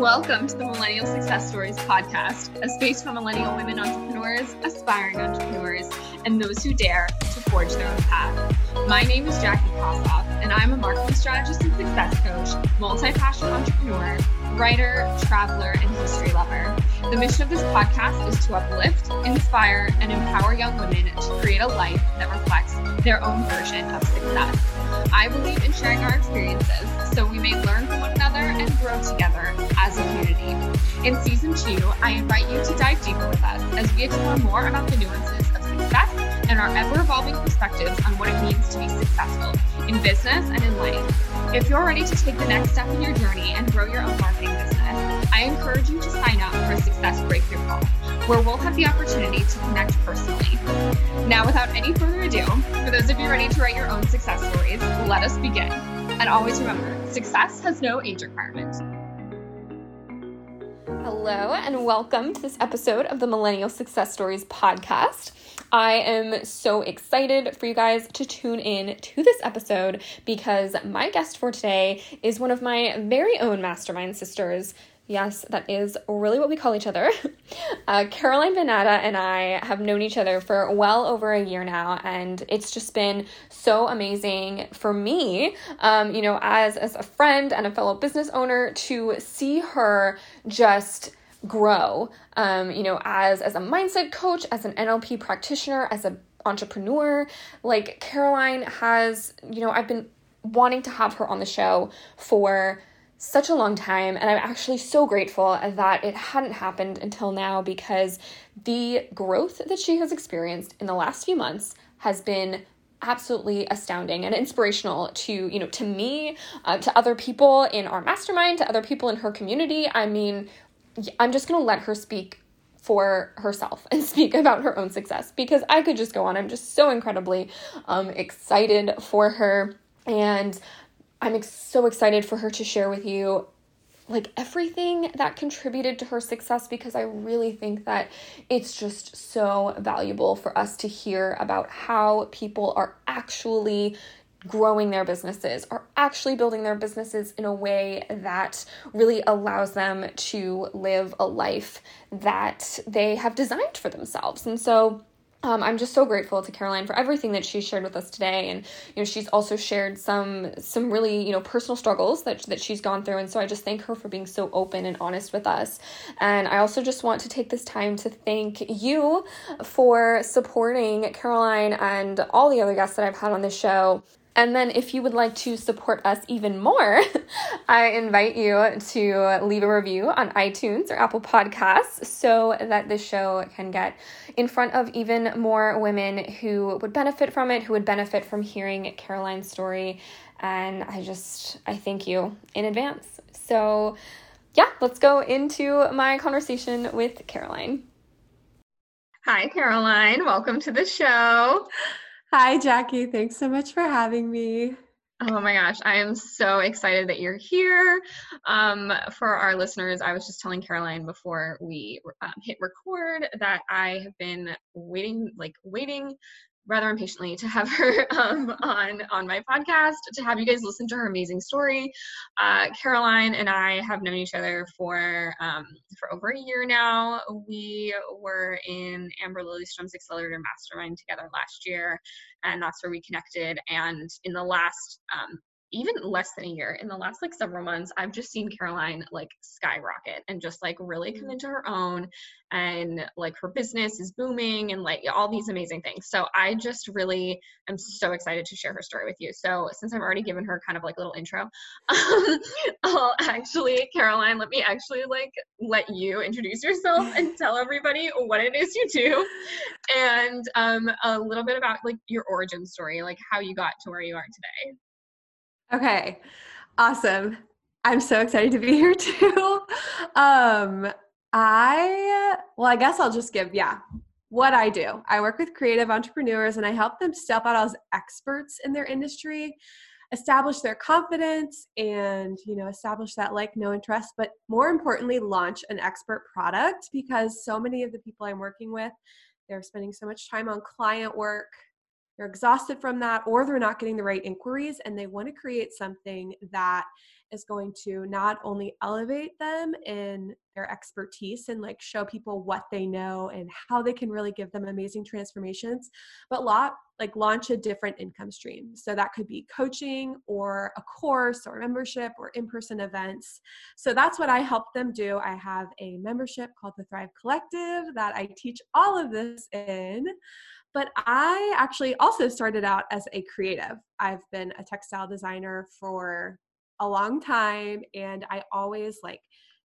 Welcome to the Millennial Success Stories podcast, a space for millennial women entrepreneurs, aspiring entrepreneurs, and those who dare to forge their own path. My name is Jackie Kossoff, and I'm a marketing strategist and success coach, multi passion entrepreneur, writer, traveler, and history lover. The mission of this podcast is to uplift, inspire, and empower young women to create a life that reflects their own version of success. I believe in sharing our experiences so we may learn from one another and grow together as a community. In season two, I invite you to dive deeper with us as we explore more about the nuances of success and our ever evolving perspectives on what it means to be successful in business and in life. If you're ready to take the next step in your journey and grow your own marketing business, I encourage you to sign up for a Success Breakthrough Call, where we'll have the opportunity to connect personally. Now, without any further ado, for those of you ready to write your own success stories, let us begin. And always remember, success has no age requirement. Hello, and welcome to this episode of the Millennial Success Stories podcast. I am so excited for you guys to tune in to this episode because my guest for today is one of my very own mastermind sisters. Yes, that is really what we call each other. Uh, Caroline Vanata and I have known each other for well over a year now, and it's just been so amazing for me, um, you know, as, as a friend and a fellow business owner to see her just grow um, you know as as a mindset coach as an nlp practitioner as an entrepreneur like caroline has you know i've been wanting to have her on the show for such a long time and i'm actually so grateful that it hadn't happened until now because the growth that she has experienced in the last few months has been absolutely astounding and inspirational to you know to me uh, to other people in our mastermind to other people in her community i mean I'm just going to let her speak for herself and speak about her own success because I could just go on. I'm just so incredibly um, excited for her. And I'm ex- so excited for her to share with you like everything that contributed to her success because I really think that it's just so valuable for us to hear about how people are actually growing their businesses are actually building their businesses in a way that really allows them to live a life that they have designed for themselves. And so um, I'm just so grateful to Caroline for everything that she shared with us today, and you know she's also shared some some really you know personal struggles that that she's gone through, and so I just thank her for being so open and honest with us. And I also just want to take this time to thank you for supporting Caroline and all the other guests that I've had on the show. And then, if you would like to support us even more, I invite you to leave a review on iTunes or Apple Podcasts so that this show can get in front of even more women who would benefit from it, who would benefit from hearing Caroline's story. And I just, I thank you in advance. So, yeah, let's go into my conversation with Caroline. Hi, Caroline. Welcome to the show. Hi, Jackie. Thanks so much for having me. Oh my gosh, I am so excited that you're here. Um, for our listeners, I was just telling Caroline before we um, hit record that I have been waiting, like waiting rather impatiently to have her um, on on my podcast to have you guys listen to her amazing story. Uh, Caroline and I have known each other for um, for over a year now. We were in Amber Lilyestrom's Accelerator Mastermind together last year, and that's where we connected. And in the last um, even less than a year in the last like several months i've just seen caroline like skyrocket and just like really come mm. into her own and like her business is booming and like all these amazing things. So i just really am so excited to share her story with you. So since i've already given her kind of like little intro um, i'll actually caroline let me actually like let you introduce yourself and tell everybody what it is you do and um, a little bit about like your origin story like how you got to where you are today Okay. Awesome. I'm so excited to be here too. Um I well, I guess I'll just give yeah, what I do. I work with creative entrepreneurs and I help them step out as experts in their industry, establish their confidence and, you know, establish that like no interest, but more importantly, launch an expert product because so many of the people I'm working with, they're spending so much time on client work, they're exhausted from that or they're not getting the right inquiries and they want to create something that is going to not only elevate them in their expertise and like show people what they know and how they can really give them amazing transformations, but lot like launch a different income stream. So that could be coaching or a course or membership or in-person events. So that's what I help them do. I have a membership called the Thrive Collective that I teach all of this in. But I actually also started out as a creative. I've been a textile designer for a long time and I always like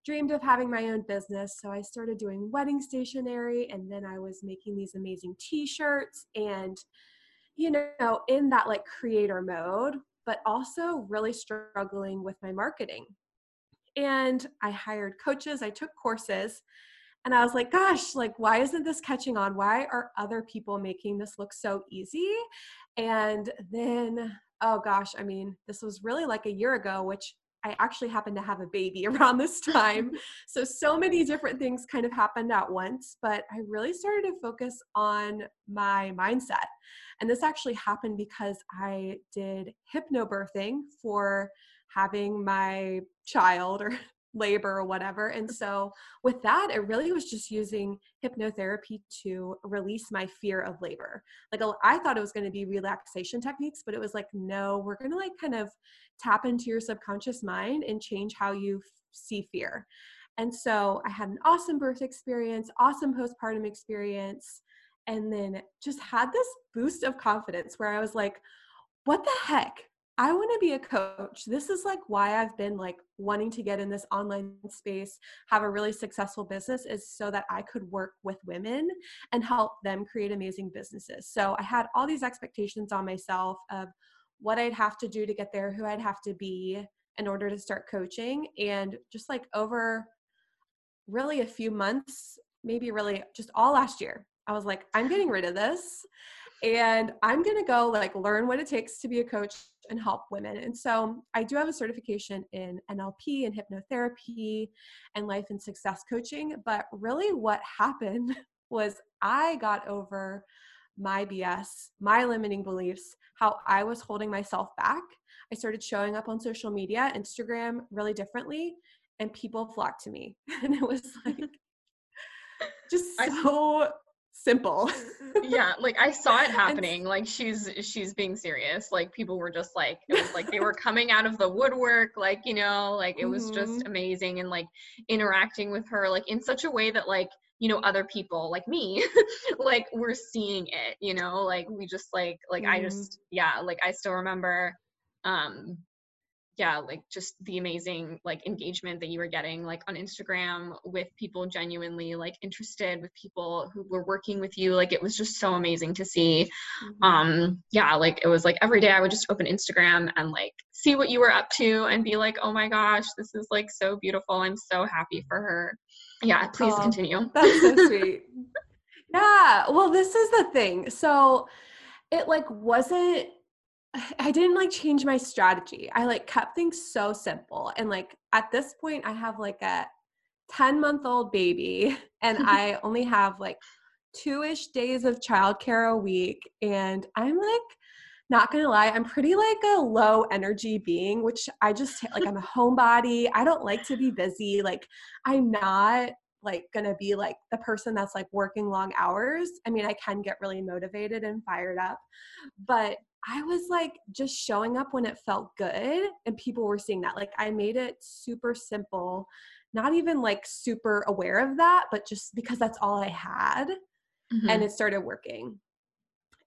dreamed of having my own business. So I started doing wedding stationery and then I was making these amazing t-shirts and you know, in that like creator mode, but also really struggling with my marketing. And I hired coaches, I took courses, and I was like, gosh, like, why isn't this catching on? Why are other people making this look so easy? And then, oh gosh, I mean, this was really like a year ago, which I actually happened to have a baby around this time. so, so many different things kind of happened at once, but I really started to focus on my mindset. And this actually happened because I did hypnobirthing for having my child or labor or whatever. And so with that, it really was just using hypnotherapy to release my fear of labor. Like I thought it was going to be relaxation techniques, but it was like, no, we're going to like kind of tap into your subconscious mind and change how you see fear. And so I had an awesome birth experience, awesome postpartum experience, and then just had this boost of confidence where I was like, what the heck? I want to be a coach. This is like why I've been like wanting to get in this online space, have a really successful business is so that I could work with women and help them create amazing businesses. So I had all these expectations on myself of what I'd have to do to get there, who I'd have to be in order to start coaching. And just like over really a few months, maybe really just all last year, I was like, I'm getting rid of this and I'm going to go like learn what it takes to be a coach and help women. And so I do have a certification in NLP and hypnotherapy and life and success coaching. But really, what happened was I got over my BS, my limiting beliefs, how I was holding myself back. I started showing up on social media, Instagram really differently, and people flocked to me. And it was like, just so simple. yeah, like I saw it happening. like she's she's being serious. Like people were just like it was like they were coming out of the woodwork. Like you know, like it was mm-hmm. just amazing and like interacting with her like in such a way that like you know other people like me like we're seeing it you know like we just like like mm-hmm. i just yeah like i still remember um yeah like just the amazing like engagement that you were getting like on instagram with people genuinely like interested with people who were working with you like it was just so amazing to see. Mm-hmm. um yeah like it was like every day i would just open instagram and like see what you were up to and be like oh my gosh this is like so beautiful. I'm so happy for her. Yeah please oh, continue. that's so sweet. Yeah well this is the thing. So it like wasn't I didn't like change my strategy. I like kept things so simple. And like at this point, I have like a 10 month old baby and I only have like two ish days of childcare a week. And I'm like, not gonna lie, I'm pretty like a low energy being, which I just like, I'm a homebody. I don't like to be busy. Like, I'm not like gonna be like the person that's like working long hours. I mean, I can get really motivated and fired up, but I was like just showing up when it felt good and people were seeing that. Like I made it super simple, not even like super aware of that, but just because that's all I had mm-hmm. and it started working.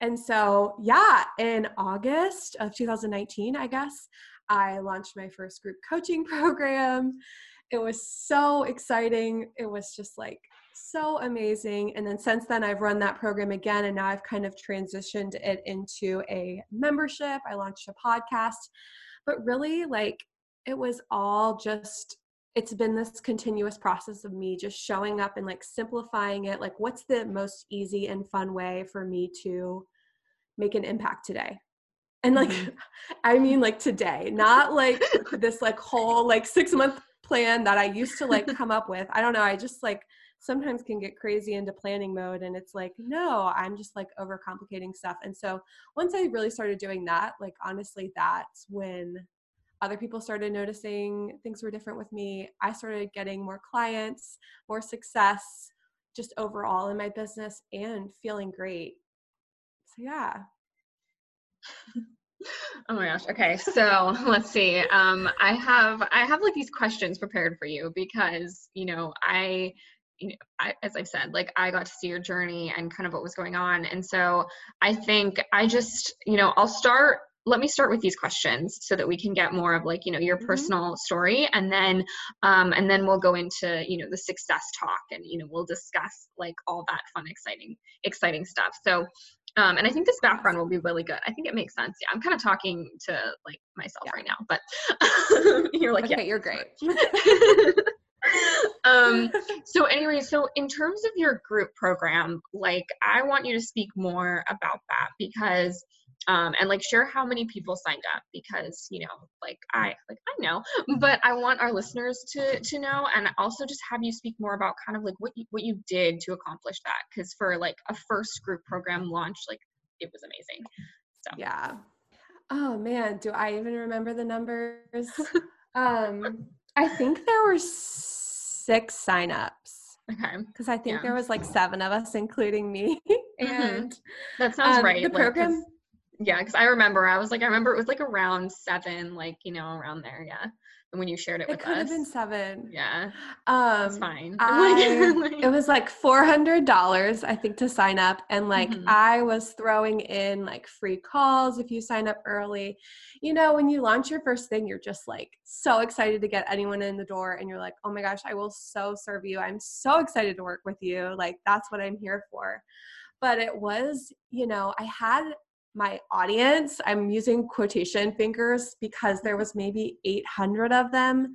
And so, yeah, in August of 2019, I guess, I launched my first group coaching program. It was so exciting. It was just like so amazing. And then since then, I've run that program again, and now I've kind of transitioned it into a membership. I launched a podcast, but really, like, it was all just it's been this continuous process of me just showing up and like simplifying it like what's the most easy and fun way for me to make an impact today and like mm-hmm. i mean like today not like this like whole like 6 month plan that i used to like come up with i don't know i just like sometimes can get crazy into planning mode and it's like no i'm just like overcomplicating stuff and so once i really started doing that like honestly that's when other people started noticing things were different with me. I started getting more clients, more success, just overall in my business and feeling great. So, yeah. Oh my gosh. Okay. So let's see. Um, I have I have like these questions prepared for you because you know I you know, I, as I've said, like I got to see your journey and kind of what was going on. And so I think I just, you know, I'll start let me start with these questions so that we can get more of like you know your mm-hmm. personal story and then um, and then we'll go into you know the success talk and you know we'll discuss like all that fun exciting exciting stuff so um, and I think this background will be really good. I think it makes sense. Yeah, I'm kind of talking to like myself yeah. right now, but you're like, okay, yeah, you're great. um, so anyway, so in terms of your group program, like I want you to speak more about that because um, and like share how many people signed up because you know like i like i know but i want our listeners to to know and also just have you speak more about kind of like what you what you did to accomplish that because for like a first group program launch like it was amazing so. Yeah. Oh man do i even remember the numbers? Um i think there were six signups Okay. Because I think yeah. there was like seven of us, including me. Mm-hmm. and mm-hmm. that sounds um, right. The program, like, yeah, because I remember I was like, I remember it was like around seven, like you know, around there. Yeah, when you shared it, with it could us. have been seven. Yeah, um, it's fine. I, it was like four hundred dollars, I think, to sign up, and like mm-hmm. I was throwing in like free calls if you sign up early. You know, when you launch your first thing, you're just like so excited to get anyone in the door, and you're like, oh my gosh, I will so serve you. I'm so excited to work with you. Like that's what I'm here for but it was you know i had my audience i'm using quotation fingers because there was maybe 800 of them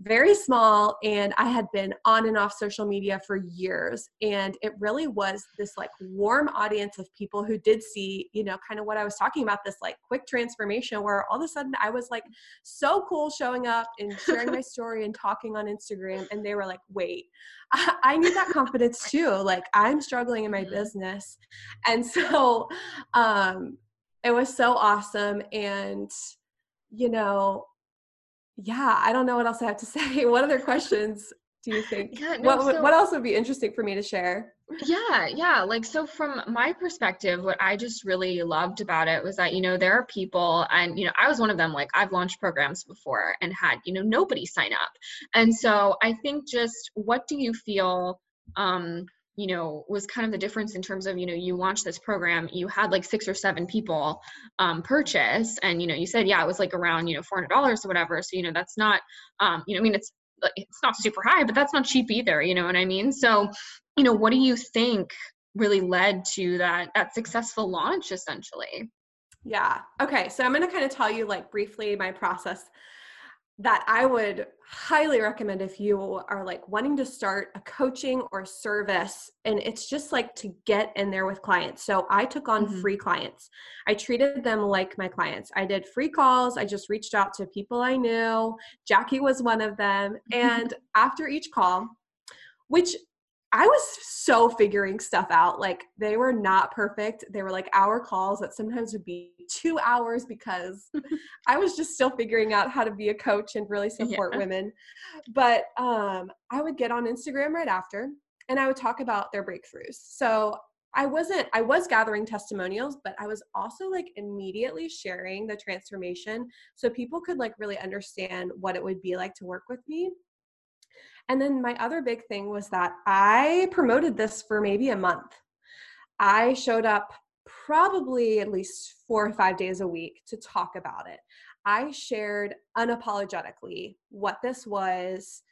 very small and i had been on and off social media for years and it really was this like warm audience of people who did see you know kind of what i was talking about this like quick transformation where all of a sudden i was like so cool showing up and sharing my story and talking on instagram and they were like wait i, I need that confidence too like i'm struggling in my mm-hmm. business and so um it was so awesome and you know yeah, I don't know what else I have to say. What other questions do you think? Yeah, no, what, so, what else would be interesting for me to share? Yeah, yeah. Like, so from my perspective, what I just really loved about it was that, you know, there are people, and, you know, I was one of them, like, I've launched programs before and had, you know, nobody sign up. And so I think just what do you feel? um you know was kind of the difference in terms of you know you launched this program you had like six or seven people um, purchase and you know you said yeah it was like around you know $400 or whatever so you know that's not um, you know i mean it's it's not super high but that's not cheap either you know what i mean? So you know what do you think really led to that that successful launch essentially? Yeah okay so i'm going to kind of tell you like briefly my process that I would highly recommend if you are like wanting to start a coaching or service and it's just like to get in there with clients. So I took on mm-hmm. free clients. I treated them like my clients. I did free calls. I just reached out to people I knew. Jackie was one of them. And after each call, which I was so figuring stuff out. Like they were not perfect. They were like hour calls that sometimes would be two hours because I was just still figuring out how to be a coach and really support yeah. women. But um, I would get on Instagram right after and I would talk about their breakthroughs. So I wasn't, I was gathering testimonials, but I was also like immediately sharing the transformation so people could like really understand what it would be like to work with me and then my other big thing was that I promoted this for maybe a month. I showed up probably at least four or five days a week to talk about it. I shared unapologetically what this was,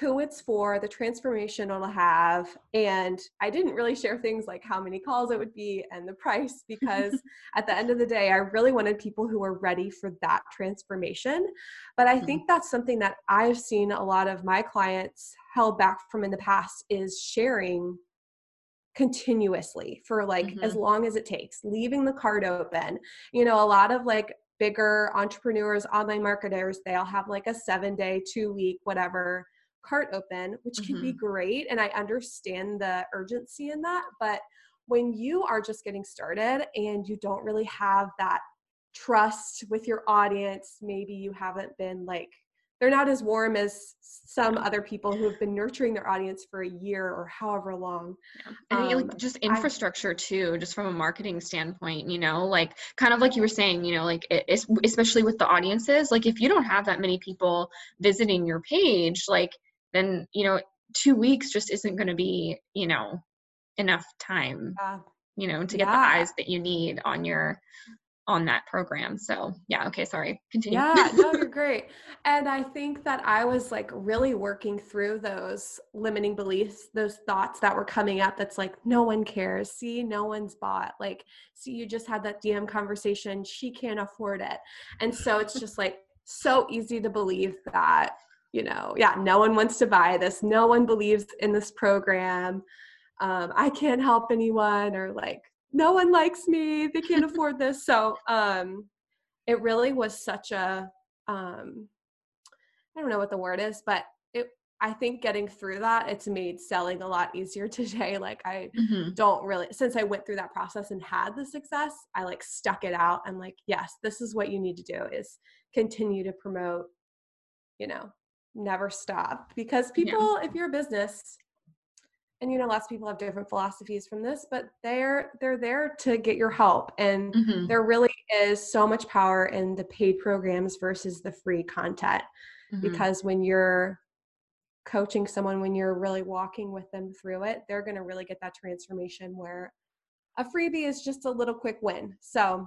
who it's for, the transformation it'll have. And I didn't really share things like how many calls it would be and the price because at the end of the day, I really wanted people who were ready for that transformation. But I think mm-hmm. that's something that I've seen a lot of my clients held back from in the past is sharing continuously for like mm-hmm. as long as it takes, leaving the card open. You know, a lot of like bigger entrepreneurs, online marketers, they all have like a seven day, two week, whatever cart open, which mm-hmm. can be mm-hmm. great. And I understand the urgency in that. But when you are just getting started and you don't really have that trust with your audience. Maybe you haven't been like they're not as warm as some other people who have been nurturing their audience for a year or however long. Yeah. And um, like just infrastructure I, too, just from a marketing standpoint, you know, like kind of like you were saying, you know, like it, especially with the audiences, like if you don't have that many people visiting your page, like then, you know, two weeks just isn't going to be, you know, enough time, you know, to get yeah. the eyes that you need on your on that program. So yeah, okay, sorry. Continue. Yeah, no, you're great. And I think that I was like really working through those limiting beliefs, those thoughts that were coming up that's like, no one cares. See, no one's bought. Like, see, you just had that DM conversation. She can't afford it. And so it's just like so easy to believe that, you know, yeah, no one wants to buy this. No one believes in this program. Um, I can't help anyone, or like no one likes me they can't afford this so um it really was such a um i don't know what the word is but it i think getting through that it's made selling a lot easier today like i mm-hmm. don't really since i went through that process and had the success i like stuck it out i'm like yes this is what you need to do is continue to promote you know never stop because people yeah. if you're a business and you know lots of people have different philosophies from this but they're they're there to get your help and mm-hmm. there really is so much power in the paid programs versus the free content mm-hmm. because when you're coaching someone when you're really walking with them through it they're going to really get that transformation where a freebie is just a little quick win so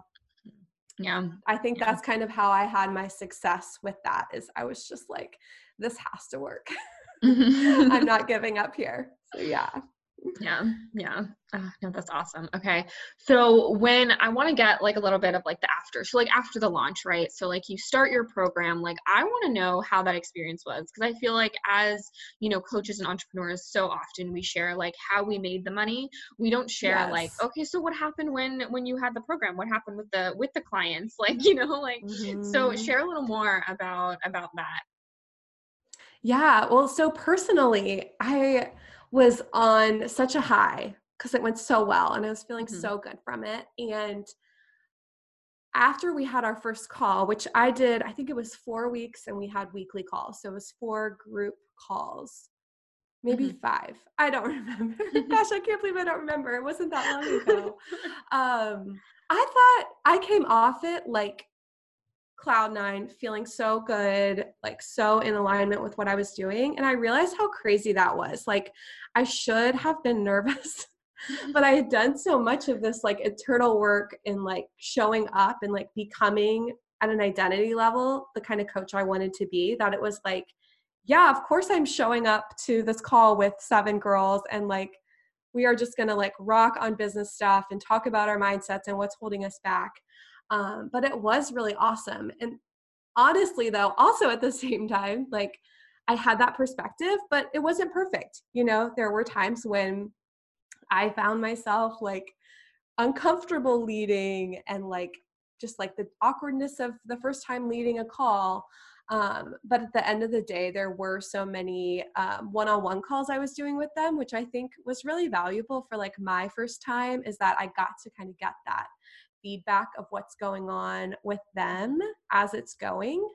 yeah i think yeah. that's kind of how i had my success with that is i was just like this has to work. I'm not giving up here. So yeah. Yeah yeah. Oh, no that's awesome. Okay. So when i want to get like a little bit of like the after so like after the launch right? So like you start your program like i want to know how that experience was because i feel like as you know coaches and entrepreneurs so often we share like how we made the money. We don't share yes. like okay so what happened when when you had the program? What happened with the with the clients? Like you know like mm-hmm. so share a little more about about that yeah well so personally i was on such a high because it went so well and I was feeling mm-hmm. so good from it. And after we had our first call, which I did, I think it was four weeks and we had weekly calls. So it was four group calls, maybe mm-hmm. five. I don't remember. Gosh, I can't believe I don't remember. It wasn't that long ago. um, I thought I came off it like cloud nine, feeling so good, like so in alignment with what I was doing. And I realized how crazy that was. Like, I should have been nervous, mm-hmm. but I had done so much of this like eternal work in like showing up and like becoming at an identity level the kind of coach I wanted to be that it was like, yeah, of course I'm showing up to this call with seven girls and like, we are just gonna like rock on business stuff and talk about our mindsets and what's holding us back um, but it was really awesome. And honestly, though, also at the same time, like I had that perspective, but it wasn't perfect. You know, there were times when I found myself like uncomfortable leading and like just like the awkwardness of the first time leading a call. Um, but at the end of the day, there were so many one on one calls I was doing with them, which I think was really valuable for like my first time, is that I got to kind of get that feedback of what's going on with them as it's going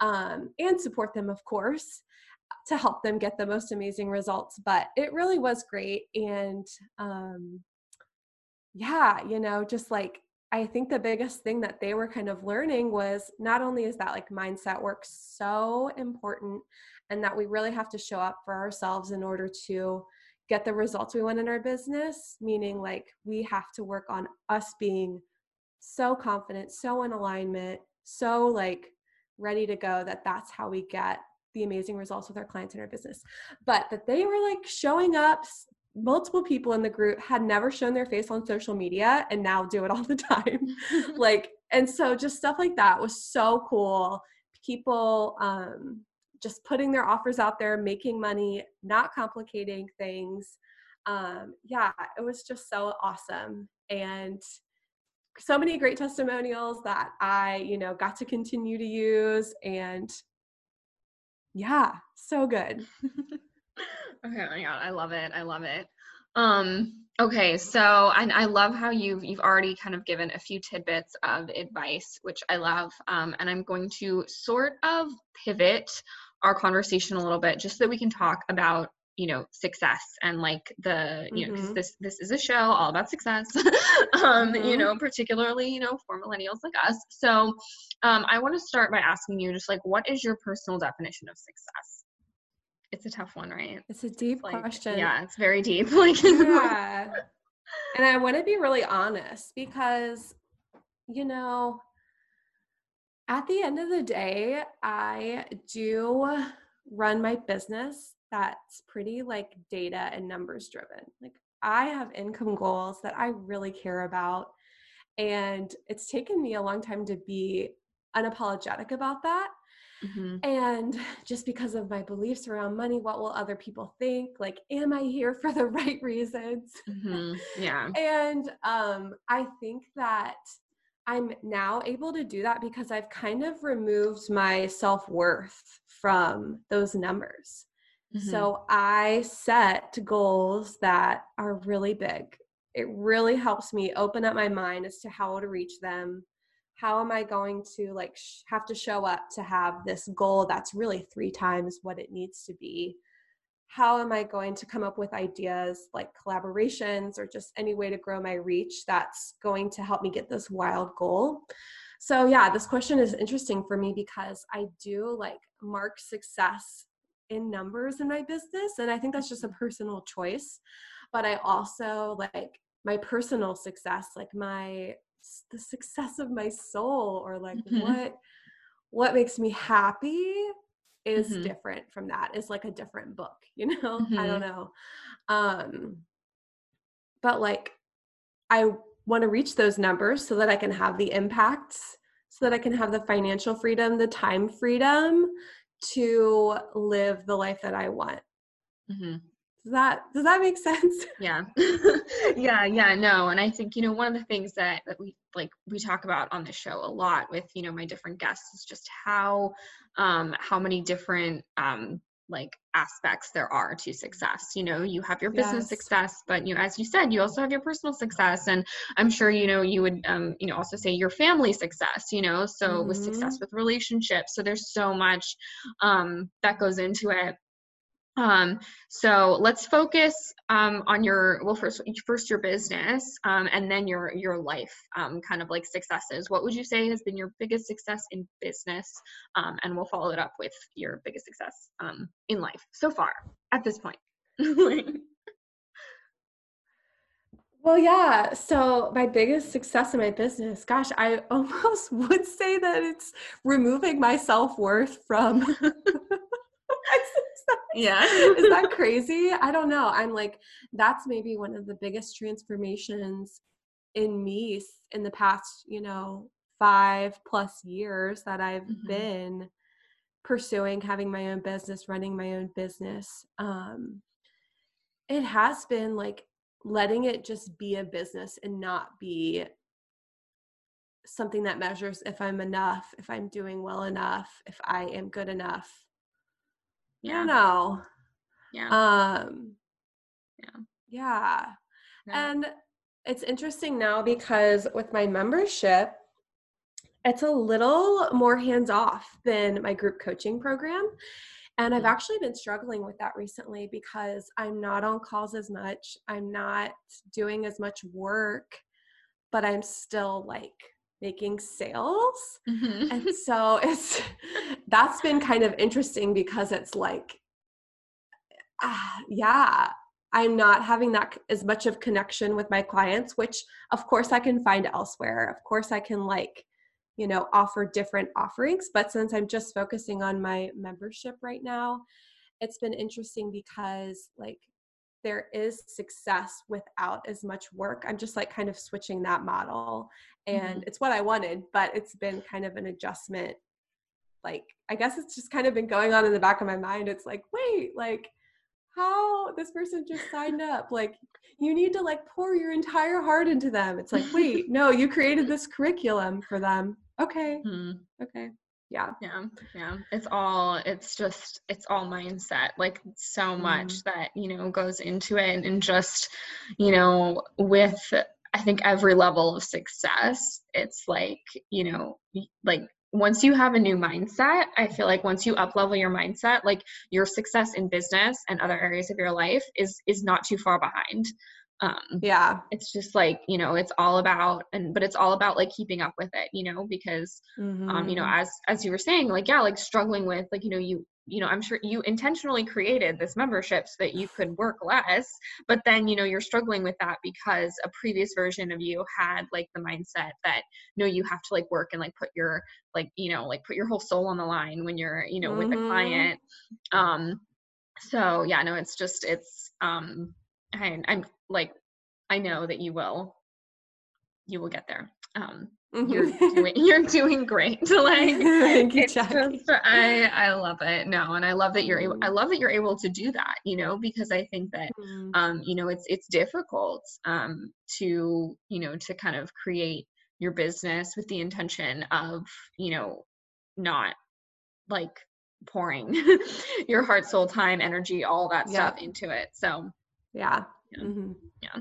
um, and support them, of course, to help them get the most amazing results. But it really was great. And um, yeah, you know, just like I think the biggest thing that they were kind of learning was not only is that like mindset work so important and that we really have to show up for ourselves in order to get the results we want in our business, meaning like we have to work on us being so confident, so in alignment, so like ready to go that that's how we get the amazing results with our clients in our business. But that they were like showing up, multiple people in the group had never shown their face on social media and now do it all the time. like, and so just stuff like that was so cool. People um, just putting their offers out there, making money, not complicating things. Um, yeah, it was just so awesome. And so many great testimonials that I, you know, got to continue to use and yeah, so good. okay, oh my god, I love it. I love it. Um Okay, so and I love how you've you've already kind of given a few tidbits of advice, which I love. Um, and I'm going to sort of pivot our conversation a little bit just so that we can talk about you know success and like the you know Mhm. this this is a show all about success um you Mhm. know particularly you know for millennials like us so um i want to start by asking you just like what is your personal definition of success it's a tough one right It's a deep like question. yeah it's very deep like yeah. And I want to be really honest because, you know, at the end of the day, I do run my business that's pretty like data and numbers driven. Like, I have income goals that I really care about. And it's taken me a long time to be unapologetic about that. Mhm. And just because of my beliefs around money, what will other people think? Like, am I here for the right reasons? Mhm. yeah and um, I think that I'm now able to do that because I've kind of removed my self worth from those numbers. Mhm. So I set goals that are really big. It really helps me open up my mind as to how to reach them. How am I going to like sh- have to show up to have this goal that's really three times what it needs to be? How am I going to come up with ideas like collaborations or just any way to grow my reach that's going to help me get this wild goal? So, yeah, this question is interesting for me because I do like mark success in numbers in my business and i think that's just a personal choice but i also like my personal success like my the success of my soul or like Mhm. what what makes me happy is Mhm. different from that it's like a different book you know i Mhm. don't know um but like i want to reach those numbers so that i can have the impacts so that i can have the financial freedom the time freedom to live the life that I want. Mhm. Does that does that make sense? yeah yeah yeah no and i think you know one of the things that, that we like we talk about on the show a lot with you know my different guests is just how um how many different um like aspects there are to success. You know you have your business Yes. success but you know as you said you also have your personal success and i'm sure you know you would um you know also say your family success you know so with success with relationships so there's so much um that goes into it um, so let's focus um, on your well first first your business um, and then your your life um, kind of like successes. What would you say has been your biggest success in business? Um, and we'll follow it up with your biggest success um, in life so far at this point. Well, yeah. So my biggest success in my business, gosh, I almost would say that it's removing my self worth from. yeah. Is that crazy? I don't know. I'm like, that's maybe one of the biggest transformations in me in the past, you know, five plus years that I've Mhm. been pursuing having my own business, running my own business. Um, it has been like letting it just be a business and not be something that measures if I'm enough, if I'm doing well enough, if I am good enough. I yeah. don't know. Yeah. Um, Yeah. yeah. yeah. And it's interesting now because with my membership, it's a little more hands off than my group coaching program. And I've Mhm. actually been struggling with that recently because I'm not on calls as much. I'm not doing as much work, but I'm still like making sales. Mhm. And so it's that's been kind of interesting because it's like ah, yeah, I'm not having that as much of connection with my clients, which of course I can find elsewhere. Of course I can like, you know, offer different offerings, but since I'm just focusing on my membership right now, it's been interesting because like there is success without as much work. I'm just like kind of switching that model and Mhm. it's what I wanted, but it's been kind of an adjustment. Like I guess it's just kind of been going on in the back of my mind. It's like, wait, like how this person just signed up like you need to like pour your entire heart into them it's like wait no you created this curriculum for them okay Mhm. okay Yeah. Yeah. Yeah. It's all, it's just, it's all mindset. Like so much mm. that, you know, goes into it. And just, you know, with, I think every level of success, it's like, you know, like once you have a new mindset, I feel like once you up level your mindset, like your success in business and other areas of your life is is not too far behind. Um, yeah, it's just like you know, it's all about and but it's all about like keeping up with it, you know, because mm-hmm. um, you know, mm-hmm. as as you were saying, like yeah, like struggling with like you know you you know i'm sure you intentionally created this membership so that you could work less but then you know you're struggling with that because a previous version of you had like the mindset that no you have to like work and like put your like you know like put your whole soul on the line when you're you know mm-hmm. with a client um so yeah no it's just it's um I, i'm like i know that you will you will get there um you're mm-hmm. doing you're doing great like Thank you, just i i love it no and i love that you're able i mm-hmm. love that you're able to do that you know because i think that mm. um you know it's it's difficult um to you know to kind of create your business with the intention of you know not like pouring your heart soul time energy all that yeah. stuff into it so yeah yeah, mm-hmm. yeah.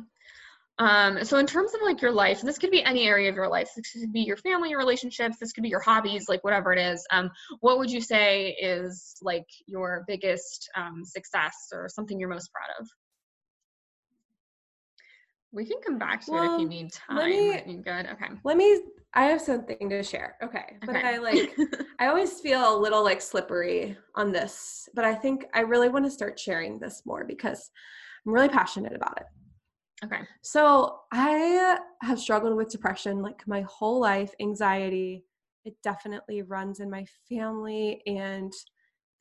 Um, so in terms of like your life, this could be any area of your life. This could be your family, your relationships. This could be your hobbies, like whatever it is. Um, what would you say is like your biggest um, success or something you're most proud of? We can come back to well, it if you need time. Let me, good. Okay. Let me. I have something to share. Okay, but okay. I like. I always feel a little like slippery on this, but I think I really want to start sharing this more because I'm really passionate about it. Okay. So I have struggled with depression like my whole life, anxiety. It definitely runs in my family and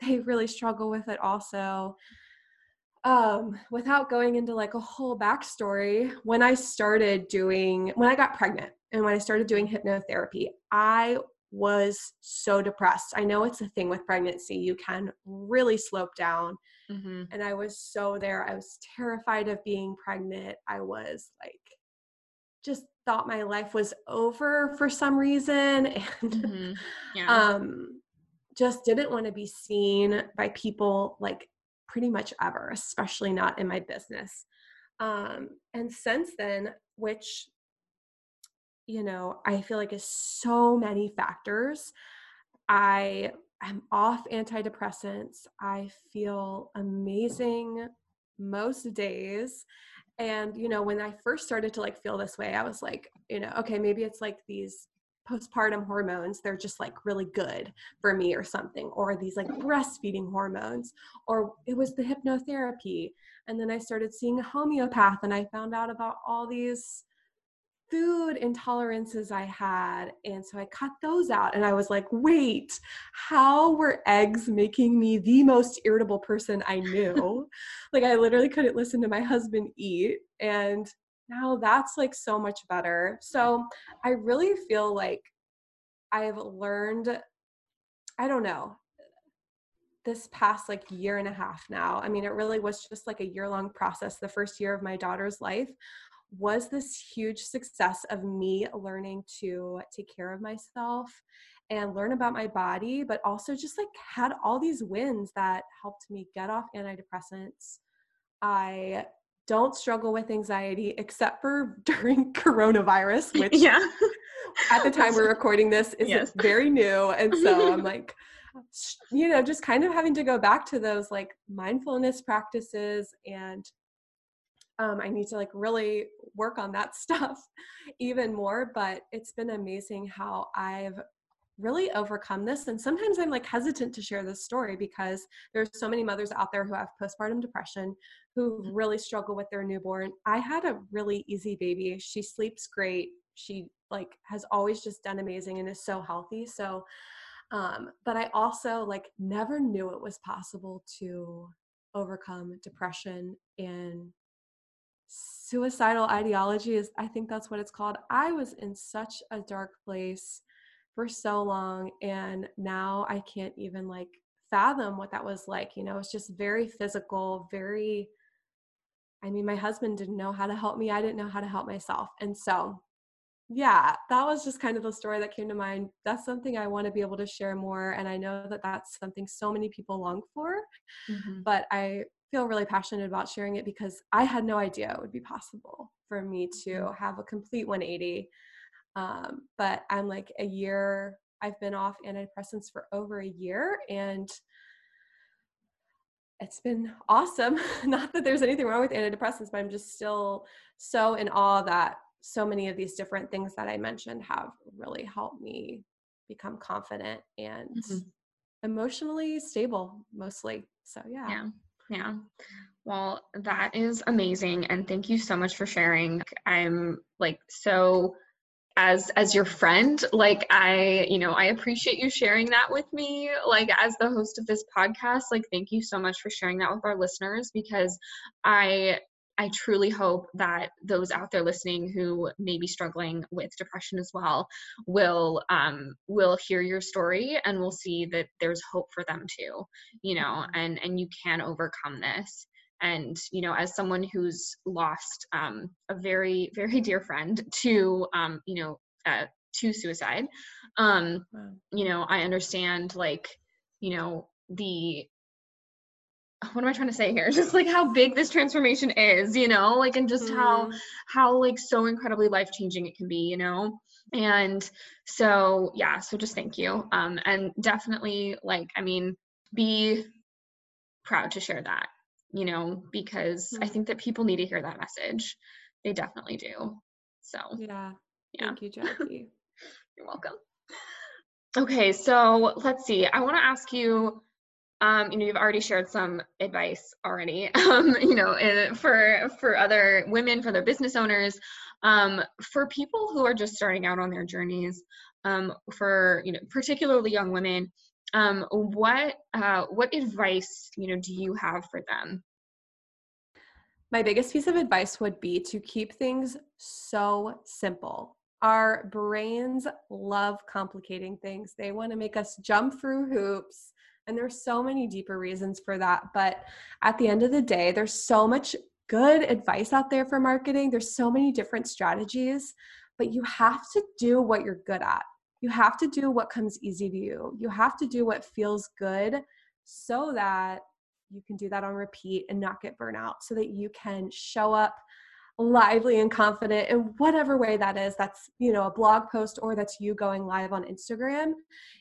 they really struggle with it also. Um, without going into like a whole backstory, when I started doing, when I got pregnant and when I started doing hypnotherapy, I was so depressed. I know it's a thing with pregnancy. You can really slope down. Mm-hmm. And I was so there. I was terrified of being pregnant. I was like, just thought my life was over for some reason. And mm-hmm. yeah. um, just didn't want to be seen by people like pretty much ever, especially not in my business. Um, and since then, which you know, I feel like is so many factors. I am off antidepressants. I feel amazing most days. And, you know, when I first started to like feel this way, I was like, you know, okay, maybe it's like these postpartum hormones they're just like really good for me or something or these like breastfeeding hormones or it was the hypnotherapy and then i started seeing a homeopath and i found out about all these food intolerances I had. And so I cut those out and I was like, wait, how were eggs making me the most irritable person I knew? like, I literally couldn't listen to my husband eat. And now that's like so much better. So I really feel like I've learned, I don't know, this past like year and a half now. I mean, it really was just like a year long process, the first year of my daughter's life was this huge success of me learning to take care of myself and learn about my body, but also just like had all these wins that helped me get off antidepressants. I don't struggle with anxiety except for during coronavirus, which yeah. at the time we're recording this is yes. very new. And so I'm like, you know, just kind of having to go back to those like mindfulness practices and um, I need to like really work on that stuff even more. But it's been amazing how I've really overcome this. And sometimes I'm like hesitant to share this story because there's so many mothers out there who have postpartum depression who mm-hmm. really struggle with their newborn. I had a really easy baby. She sleeps great. She like has always just done amazing and is so healthy. So um but I also like never knew it was possible to overcome depression and suicidal ideology is i think that's what it's called i was in such a dark place for so long and now i can't even like fathom what that was like you know it's just very physical very i mean my husband didn't know how to help me i didn't know how to help myself and so yeah, that was just kind of the story that came to mind. That's something I want to be able to share more. And I know that that's something so many people long for. Mm-hmm. But I feel really passionate about sharing it because I had no idea it would be possible for me to mm-hmm. have a complete 180. Um, but I'm like a year, I've been off antidepressants for over a year. And it's been awesome. Not that there's anything wrong with antidepressants, but I'm just still so in awe that so many of these different things that I mentioned have really helped me become confident and mm-hmm. emotionally stable mostly. So, yeah. Yeah. Yeah. Well, that is amazing. And thank you so much for sharing. I'm like so as as your friend like i you know i appreciate you sharing that with me like as the host of this podcast like thank you so much for sharing that with our listeners because i I truly hope that those out there listening who may be struggling with depression as well will um, will hear your story and will see that there's hope for them too. You know, mm-hmm. and and you can overcome this. And you know, as someone who's lost um, a very very dear friend to um, you know uh, to suicide, um, wow. you know, I understand like you know the what am I trying to say here? Just like how big this transformation is, you know, like and just mm. how mm-hmm. how like so incredibly life changing it can be, you know. And so yeah, so just thank you. Um and definitely like I mean be proud to share that, you know, because mm. I think that people need to hear that message. They definitely do. So yeah. Yeah. Thank you, Jackie. You're welcome. Okay, so let's see. I want to ask you um, you know, you've already shared some advice already, um, you know, eh, for for other women, for their business owners, um, for people who are just starting out on their journeys, um, for you know, particularly young women. Um, what uh, what advice you know do you have for them? My biggest piece of advice would be to keep things so simple. Our brains love complicating things. They want to make us jump through hoops and there's so many deeper reasons for that. But at the end of the day, there's so much good advice out there for marketing. There's so many different strategies, but you have to do what you're good at. You have to do what comes easy to you. You have to do what feels good so that you can do that on repeat and not get burnout so that you can show up lively and confident in whatever way that is that's you know a blog post or that's you going live on instagram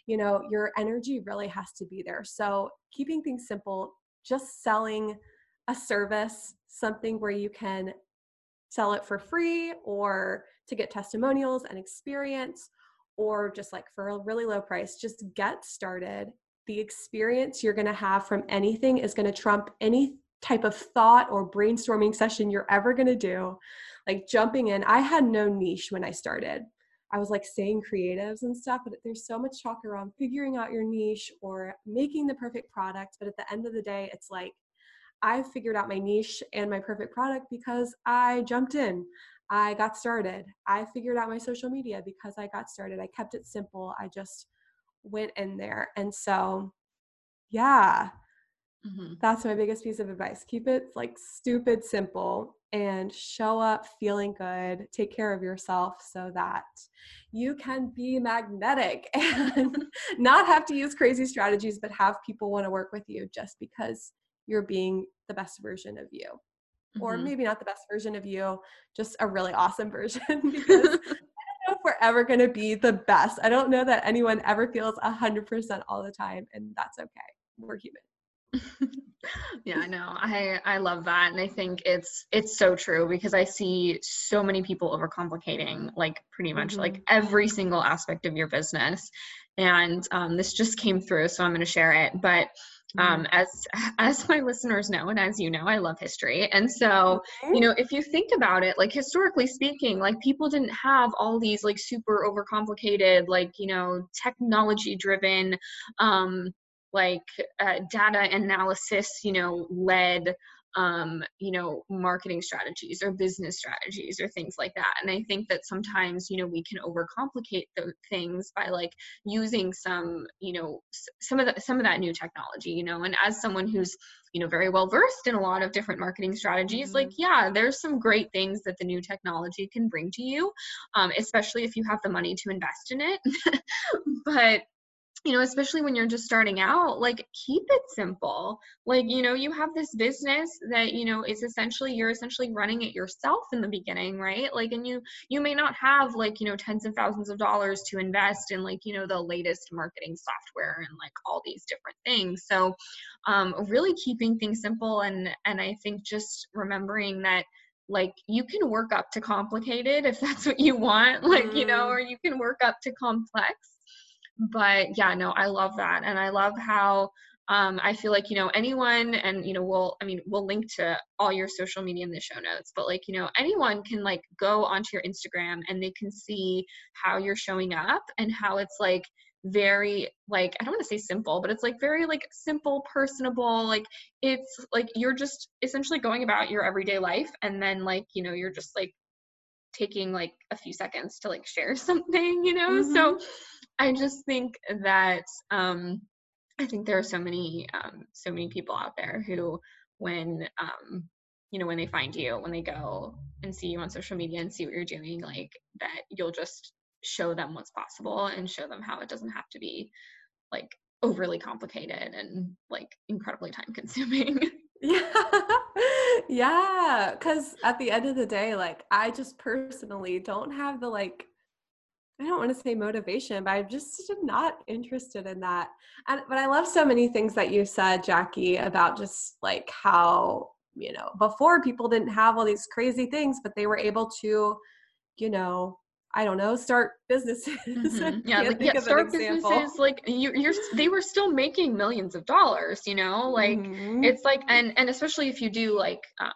you know your energy really has to be there. So keeping things simple just selling a service something where you can sell it for free or to get testimonials and experience or just like for a really low price just get started. The experience you're going to have from anything is going to trump any type of thought or brainstorming session you're ever going to do like jumping in i had no niche when i started. I was like saying creatives and stuff but there's so much talk around figuring out your niche or making the perfect product but at the end of the day it's like i figured out my niche and my perfect product because i jumped in. I got started. I figured out my social media because i got started. I kept it simple. I just went in there. And so yeah Mm-hmm. That's my biggest piece of advice. Keep it like stupid simple and show up feeling good. Take care of yourself so that you can be magnetic and not have to use crazy strategies, but have people want to work with you just because you're being the best version of you. Mm-hmm. Or maybe not the best version of you, just a really awesome version because I don't know if we're ever going to be the best. I don't know that anyone ever feels 100% all the time, and that's okay. We're human. yeah, I know. I I love that, and I think it's it's so true because I see so many people overcomplicating like pretty much mm-hmm. like every single aspect of your business, and um, this just came through, so I'm going to share it. But um, mm-hmm. as as my listeners know, and as you know, I love history, and so okay. you know, if you think about it, like historically speaking, like people didn't have all these like super overcomplicated, like you know, technology driven. Um, like uh, data analysis, you know, led um, you know, marketing strategies or business strategies or things like that. And I think that sometimes, you know, we can overcomplicate the things by like using some, you know, some of the some of that new technology, you know, and as someone who's you know very well versed in a lot of different marketing strategies mm-hmm. like yeah there's some great things that the new technology can bring to you um, especially if you have the money to invest in it but you know, especially when you're just starting out, like keep it simple. Like, you know, you have this business that, you know, is essentially you're essentially running it yourself in the beginning, right? Like and you you may not have like, you know, tens of thousands of dollars to invest in like, you know, the latest marketing software and like all these different things. So, um really keeping things simple and and I think just remembering that like you can work up to complicated if that's what you want, like, you know, mm. or you can work up to complex but yeah no i love that and i love how um, i feel like you know anyone and you know we'll i mean we'll link to all your social media in the show notes but like you know anyone can like go onto your instagram and they can see how you're showing up and how it's like very like i don't want to say simple but it's like very like simple personable like it's like you're just essentially going about your everyday life and then like you know you're just like taking like a few seconds to like share something you know mm-hmm. so I just think that um, I think there are so many um, so many people out there who, when um, you know, when they find you, when they go and see you on social media and see what you're doing, like that, you'll just show them what's possible and show them how it doesn't have to be like overly complicated and like incredibly time consuming. yeah yeah because at the end of the day like i just personally don't have the like I don't want to say motivation, but I'm just not interested in that. And but I love so many things that you said, Jackie, about just like how, you know, before people didn't have all these crazy things, but they were able to, you know, I don't know, start businesses. Mm-hmm. Yeah, like, yeah, start businesses. Like you, you're, they were still making millions of dollars. You know, like mm-hmm. it's like, and and especially if you do like um,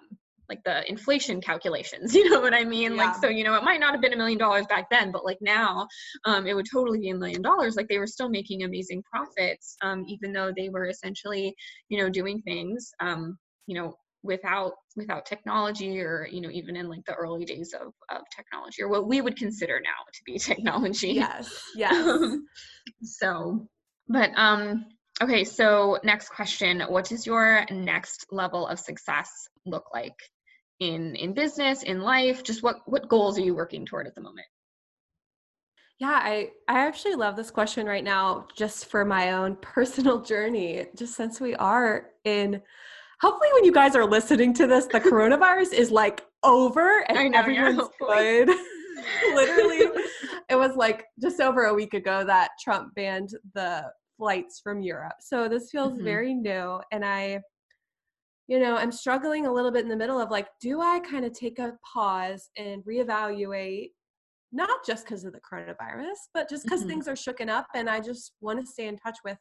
like the inflation calculations you know what i mean? Yeah. like so you know it might not have been a million dollars back then but like now um, it would totally be a million dollars. Like they were still making amazing profits um, even though they were essentially you know doing things um, you know without without technology or you know even in like the early days of, of technology or what we would consider now to be technology. Yes yes. So but um okay so next question. What does your next level of success look like in in business in life just what what goals are you working toward at the moment? Yeah i i actually love this question right now just for my own personal journey just since we are in hopefully when you guys are listening to this the coronavirus is like over and know, everyone's yeah, good. Literally it was like just over a week ago that trump banned the flights from europe. So this feels mm-hmm. very new and i you know, I'm struggling a little bit in the middle of like, do I kind of take a pause and reevaluate, not just because of the coronavirus, but just because mm-hmm. things are shooken up and I just want to stay in touch with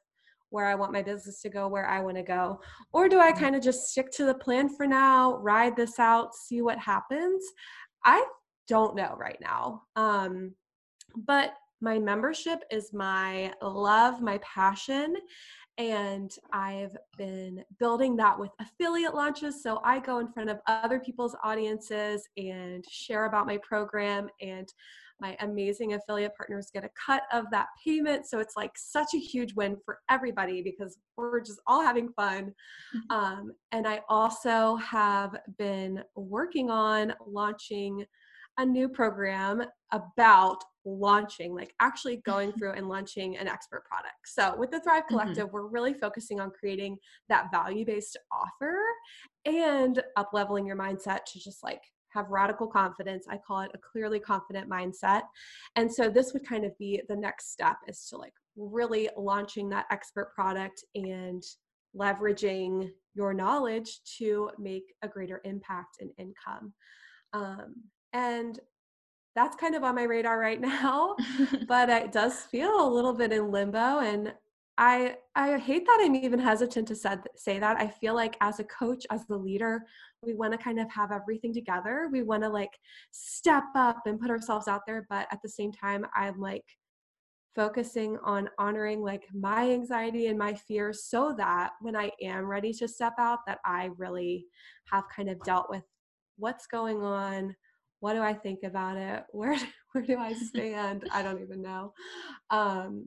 where I want my business to go, where I want to go? Or do I mm-hmm. kind of just stick to the plan for now, ride this out, see what happens? I don't know right now. Um, but my membership is my love, my passion. And I've been building that with affiliate launches. So I go in front of other people's audiences and share about my program. And my amazing affiliate partners get a cut of that payment. So it's like such a huge win for everybody because we're just all having fun. Mm-hmm. Um, and I also have been working on launching a new program about launching, like actually going through and launching an expert product. So with the Thrive mm-hmm. Collective, mm-hmm. we're really focusing on creating that value-based offer and up leveling your mindset to just like have radical confidence. I call it a clearly confident mindset. And so this would kind of be the next step is to like really launching that expert product and leveraging your knowledge to make a greater impact and income. Um, and that's kind of on my radar right now, but it does feel a little bit in limbo. And I I hate that I'm even hesitant to said, say that. I feel like as a coach, as the leader, we want to kind of have everything together. We want to like step up and put ourselves out there, but at the same time, I'm like focusing on honoring like my anxiety and my fears so that when I am ready to step out that I really have kind of dealt with what's going on what do I think about it? Where where do I stand? I don't even know. Um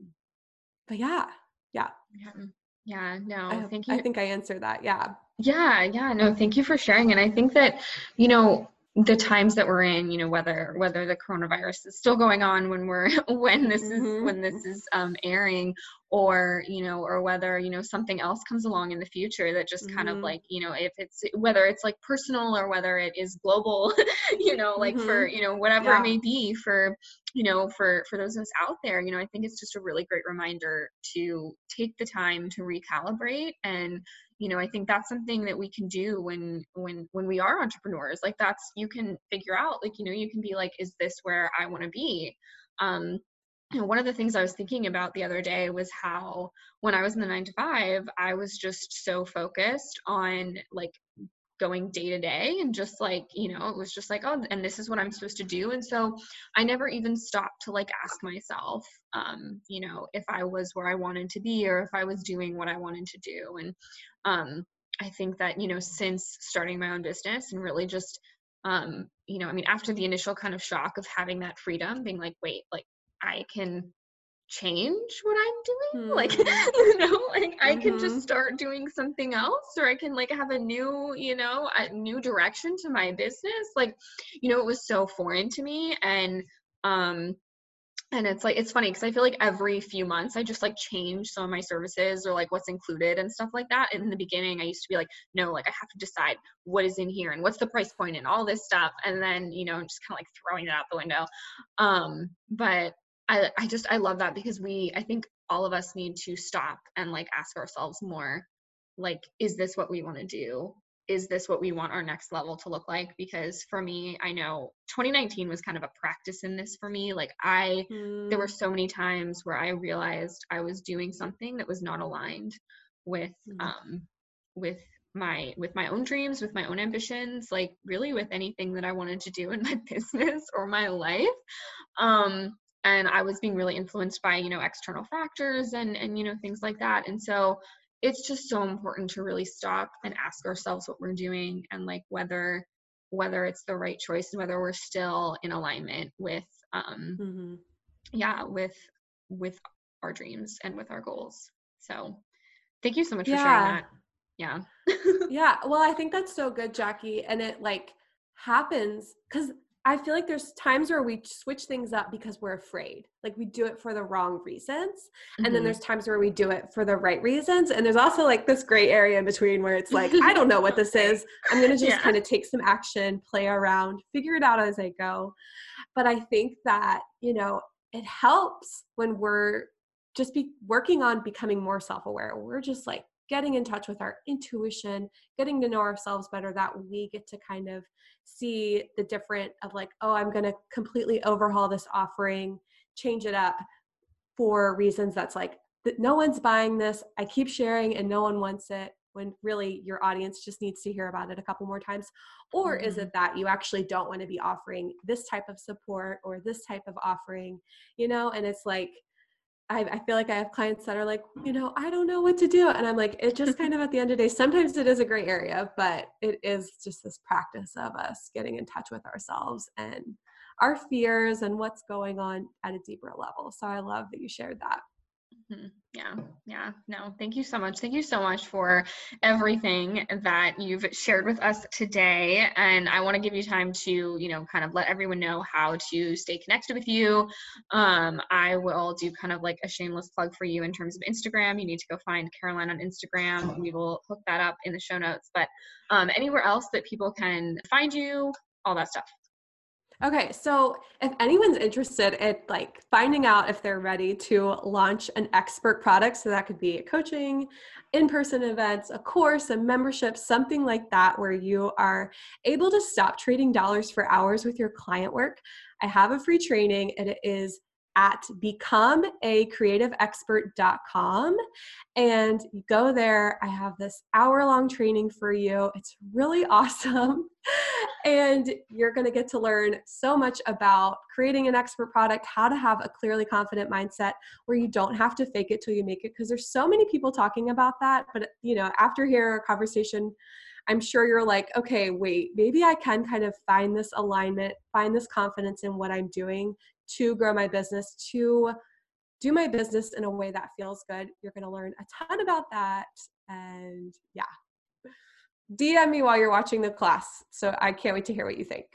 but yeah yeah. Yeah yeah no I, thank you. I think I answered that yeah. Yeah yeah no thank you for sharing and I think that you know the times that we're in you know whether whether the coronavirus is still going on when we're when this mm-hmm. is when this is um, airing or you know or whether you know something else comes along in the future that just mm-hmm. kind of mm-hmm. like you know if it's whether it's like personal or whether it is global you know like mm-hmm. for you know whatever yeah. it may be for you know for for those of us out there you know i think it's just a really great reminder to take the time to recalibrate and you know i think that's something that we can do when when when we are entrepreneurs like that's you can figure out like you know you can be like is this where i want to be? Um you know, one of the things I was thinking about the other day was how when I was in the nine to five, I was just so focused on like going day to day and just like, you know, it was just like, oh, and this is what I'm supposed to do. And so I never even stopped to like ask myself, um, you know, if I was where I wanted to be or if I was doing what I wanted to do. And um, I think that, you know, since starting my own business and really just, um, you know, I mean, after the initial kind of shock of having that freedom, being like, wait, like, I can change what I'm doing. Mm. Like, hmm. you know, like I can just mm-hmm. start doing something else or I can like have a new, you know, a new direction to my business. Like, you know, it was so foreign to me. And um and it's like it's funny because I feel like every few months I just like change some of my services or like what's included and stuff like that. And in the beginning I used to be like, no, like I have to decide what is in here and what's the price point and all this stuff. And then, you know, just kind of like throwing it out the window. Um, but I, I just I love that because we I think all of us need to stop and like ask ourselves more like is this what we want to do is this what we want our next level to look like because for me i know 2019 was kind of a practice in this for me like i mm. there were mm. so many times where i realized i was doing something that was not aligned with mm. um with my with my own dreams with my own ambitions like really with anything that i wanted to do in my business or my life um and i was being really influenced by you know external factors and and you know things like that and so it's just so important to really stop and ask ourselves what we're doing and like whether whether it's the right choice and whether we're still in alignment with um mm-hmm. yeah with with our dreams and with our goals so thank you so much yeah. for sharing that yeah yeah well i think that's so good jackie and it like happens because I feel like there's times where we switch things up because we're afraid. Like we do it for the wrong reasons. Mm-hmm. And then mm-hmm. there's times where we do it for the right reasons. And there's also like this gray area in between where it's like, I don't know what this is. I'm going to just yeah. kind of take some action, play around, figure it out as I go. But I think that, you know, it helps when we're just be working on becoming more self-aware. We're just like getting in touch with our intuition, getting to know ourselves better, that we get to kind of see the different of like, oh, I'm going to completely overhaul this offering, change it up for reasons that's like, that no one's buying this. I keep sharing and no one wants it when really your audience just needs to hear about it a couple more times? Or mm-hmm. is it that you actually don't want to be offering this type of support or this type of offering, you know? And it's like, I, I, feel like I have clients that are like, you know, I don't know what to do. And I'm like, it just kind of at the end of the day, sometimes it is a gray area, but it is just this practice of us getting in touch with ourselves and our fears and what's going on at a deeper level. So I love that you shared that. Mm-hmm. Yeah, yeah. No, thank you so much. Thank you so much for everything that you've shared with us today. And I want to give you time to, you know, kind of let everyone know how to stay connected with you. Um, I will do kind of like a shameless plug for you in terms of Instagram. You need to go find Caroline on Instagram. We will hook that up in the show notes. But um, anywhere else that people can find you, all that stuff. Okay, so if anyone's interested in like finding out if they're ready to launch an expert product, so that could be a coaching, in-person events, a course, a membership, something like that where you are able to stop trading dollars for hours with your client work, I have a free training and it is at becomeacreativeexpert.com and you go there i have this hour long training for you. It's really awesome and you're going to get to learn so much about creating an expert product, how to have a clearly confident mindset where you don't have to fake it till you make it because there's so many people talking about that, but you know, after hearing our conversation, I'm sure you're like, okay, wait, maybe I can kind of find this alignment, find this confidence in what I'm doing to grow my business, to do my business in a way that feels good. You're going to learn a ton about that. And yeah, DM me while you're watching the class. So I can't wait to hear what you think.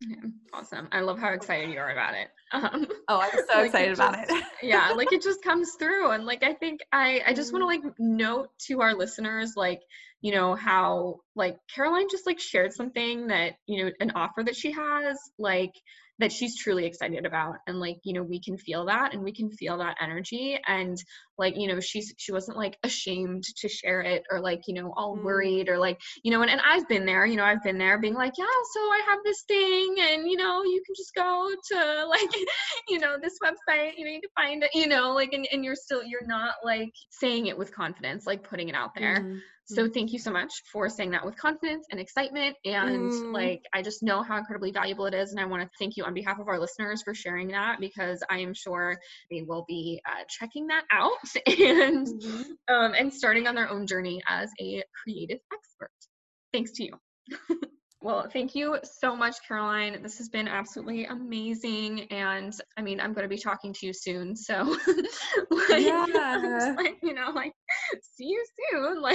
Yeah, awesome. I love how excited you are about it. Um, oh, I'm so like excited it about it. yeah, like it just comes through. And like, I think I, I just want to like note to our listeners, like, you know, how like Caroline just like shared something that, you know, an offer that she has, like, that she's truly excited about and like you know we can feel that and we can feel that energy and like you know she's she wasn't like ashamed to share it or like you know all mm. worried or like you know and, and i've been there you know i've been there being like yeah so i have this thing and you know you can just go to like you know this website you know you can find it you know like and, and you're still you're not like saying it with confidence like putting it out there mm. So mm. thank you so much for saying that with confidence and excitement. And mm. like, I just know how incredibly valuable it is. And I want to thank you on behalf of our listeners for sharing that because I am sure they will be uh, checking that out and, mm-hmm. um, and starting on their own journey as a creative expert. Thanks to you. Well, thank you so much, Caroline. This has been absolutely amazing. And I mean, I'm going to be talking to you soon. So, like, yeah. like, you know, like, see you soon.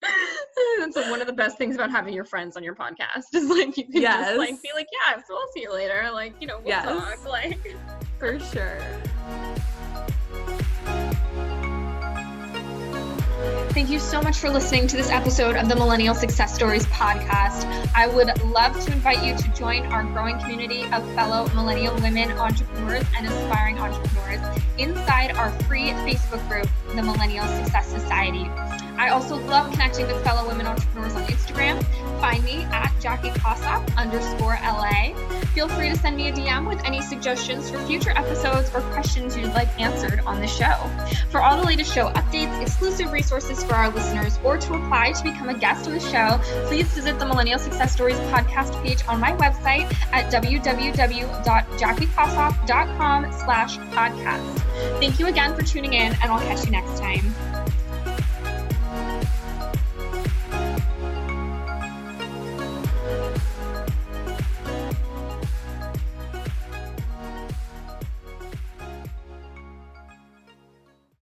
Like, that's like one of the best things about having your friends on your podcast is like you can yes. just like be like, yeah, so we'll see you later. Like, you know, we'll yes. talk. Like, for sure. Thank you so much for listening to this episode of the Millennial Success Stories podcast. I would love to invite you to join our growing community of fellow millennial women entrepreneurs and aspiring entrepreneurs inside our free Facebook group, the Millennial Success Society. I also love connecting with fellow women entrepreneurs on Instagram. Find me at Jackie Kossoff underscore LA. Feel free to send me a DM with any suggestions for future episodes or questions you'd like answered on the show. For all the latest show updates, exclusive resources for our listeners, or to apply to become a guest on the show, please visit the Millennial Success Stories podcast page on my website at www.jackiekossoff.com slash podcast. Thank you again for tuning in, and I'll catch you next time.